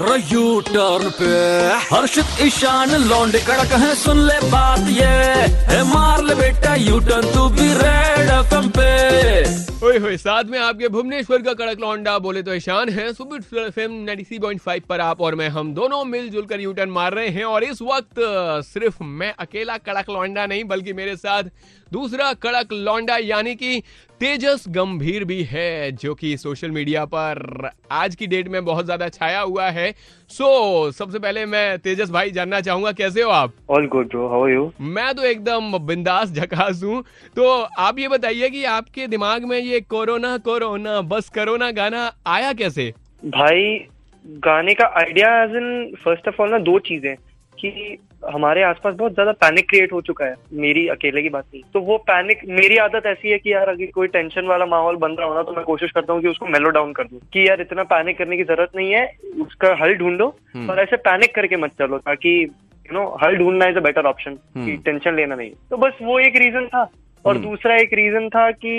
U turn पे। हर्षित, ईशान, लौंडे, कड़क है, सुन ले बात ये। है मार ले बेटा यू टर्न तू भी रेड एफएम पे। ओए होए, साथ में आपके भुवनेश्वर का कड़क लौंडा बोले तो ईशान है सुपर एफएम 93.5 पर आप और मैं, हम दोनों मिलजुल कर यू टर्न मार रहे हैं और इस वक्त सिर्फ़ मैं अकेला कड़क लौंडा नहीं, बल्कि मेरे साथ दूसरा कड़क लौंडा यानी कि तेजस गंभीर भी है जो कि सोशल मीडिया पर आज की डेट में बहुत ज़्यादा छाया हुआ है। सो so, सबसे पहले मैं तेजस भाई जानना चाहूँगा कैसे हो आप? All good bro how are you मैं तो एकदम बिंदास झकास हूँ। तो आप ये बताइए कि आपके दिमाग में ये कोरोना कोरोना बस कोरोना गाना आया कैसे? भाई गाने का idea as in first of all ना दो चीज़ें। कि हमारे आसपास बहुत ज़्यादा पैनिक क्रिएट हो चुका है। मेरी अकेले की बात नहीं। तो वो पैनिक मेरी आदत ऐसी है कि यार अगर कोई टेंशन वाला माहौल बन रहा हो ना तो मैं कोशिश करता हूँ कि उसको मेलो डाउन कर दूँ। कि यार इतना पैनिक करने की ज़रूरत नहीं है उसका हल ढूंढो और ऐसे पैनिक करके मत चलो ताकि यू नो हल ढूंढना इज़ अ बेटर ऑप्शन कि टेंशन लेना नहीं। तो बस वो एक रीजन था। और दूसरा एक रीजन था कि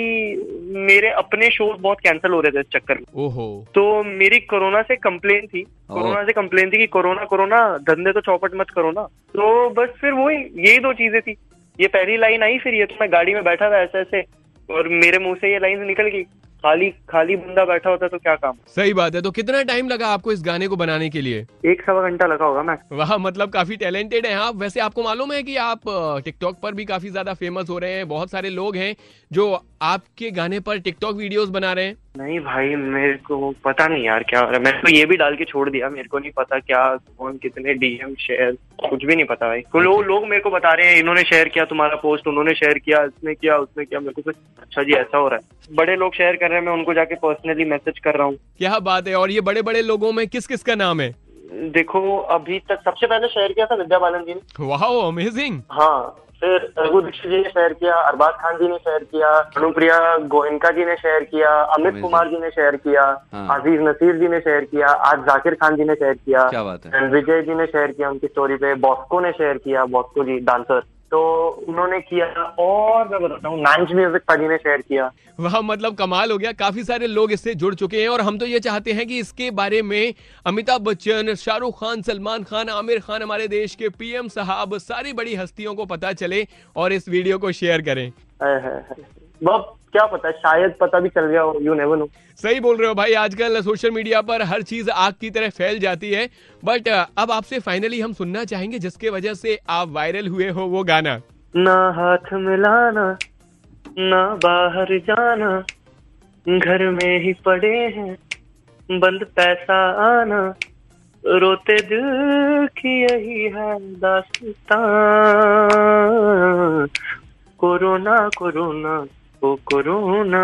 मेरे अपने शो बहुत कैंसिल हो रहे थे इस चक्कर में। ओहो। तो मेरी कोरोना से कंप्लेन थी। कोरोना से कंप्लेन थी कि कोरोना कोरोना धंधे तो चौपट मत करो ना। तो बस फिर वही यही दो चीज़ें थी। ये पहली लाइन आई फिर ये तो मैं गाड़ी में बैठा था ऐसे ऐसे और मेरे मुँह से ये लाइन निकल गई। खाली खाली बंदा बैठा होता तो क्या काम? सही बात है तो कितना टाइम लगा आपको इस गाने को बनाने के लिए? एक सवा घंटा लगा होगा मैं वाह मतलब काफ़ी टैलेंटेड है आप। वैसे आपको मालूम है कि आप टिकटॉक पर भी काफ़ी ज़्यादा फ़ेमस हो रहे हैं बहुत सारे लोग हैं जो आपके गाने पर टिकटॉक वीडियोस बना रहे हैं। नहीं भाई मेरे को पता नहीं यार क्या हो रहा है। मैंने तो ये भी डाल के छोड़ दिया। मेरे को नहीं पता क्या कौन कितने डीएम शेयर कुछ भी नहीं पता भाई। तो लोग लोग मेरे को बता रहे हैं इन्होंने शेयर किया तुम्हारा पोस्ट उन्होंने शेयर किया इसने किया उसने किया। मेरे को कुछ अच्छा जी ऐसा हो रहा है। बड़े लोग शेयर कर रहे हैं मैं उनको जाके पर्सनली मैसेज कर रहा हूँ। क्या बात है? और ये बड़े बड़े लोगों में किस किस का नाम है? देखो अभी तक सबसे पहले शेयर किया था विद्या बालन जी ने। वाह अमेजिंग हाँ फिर रघु दीक्षित जी ने शेयर किया अरबाज खान जी ने शेयर किया अनुप्रिया गोयनका जी ने शेयर किया अमित कुमार जी ने शेयर किया आजीज नसीर जी ने शेयर किया आज जाकिर खान जी ने शेयर किया क्या बात है। विजय जी ने शेयर किया उनकी स्टोरी पे बॉस्को ने शेयर किया बॉस्को जी डांसर। तो उन्होंने किया और मैं बताता हूँ नाइन्स म्यूज़िक पार्टी ने शेयर किया। वह मतलब कमाल हो गया। काफ़ी सारे लोग इससे जुड़ चुके हैं और हम तो ये चाहते हैं कि इसके बारे में अमिताभ बच्चन शाहरुख खान सलमान खान आमिर खान हमारे देश के पीएम साहब सारी बड़ी हस्तियों को पता चले और इस वीडियो को शेयर करें। है, है, बहुत क्या पता शायद पता भी चल गया हो यू नेवर नो सही बोल रहे हो भाई आजकल सोशल मीडिया पर हर चीज़ आग की तरह फैल जाती है। बट अब आपसे फाइनली हम सुनना चाहेंगे जिसके वजह से आप वायरल हुए हो वो गाना। ना हाथ मिलाना ना बाहर जाना घर में ही पड़े हैं बंद पैसा आना रोते दिल की यही है दास्तां कोरोना कोरोना ओ कोरोना।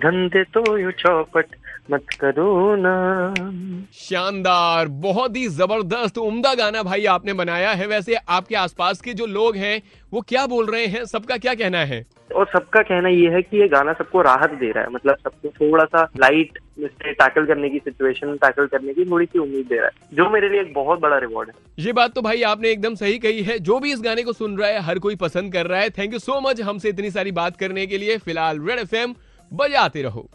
धंधे तो यू चौपट मत करो ना शानदार, बहुत ही ज़बरदस्त, उम्दा गाना भाई आपने बनाया है। वैसे आपके आसपास के जो लोग हैं, वो क्या बोल रहे हैं? सबका क्या कहना है? और सबका कहना ये है कि ये गाना सबको राहत दे रहा है। मतलब सबको थोड़ा सा लाइट टैकल करने की सिचुएशन टैकल करने की थोड़ी सी उम्मीद दे रहा है, जो मेरे लिए एक बहुत बड़ा रिवॉर्ड है। ये बात तो भाई आपने एकदम सही कही है। जो भी इस गाने को सुन रहा है, हर कोई पसंद कर रहा है। थैंक यू सो मच हमसे इतनी सारी बात करने के लिए। फ़िलहाल रेड एफएम बजाते रहो।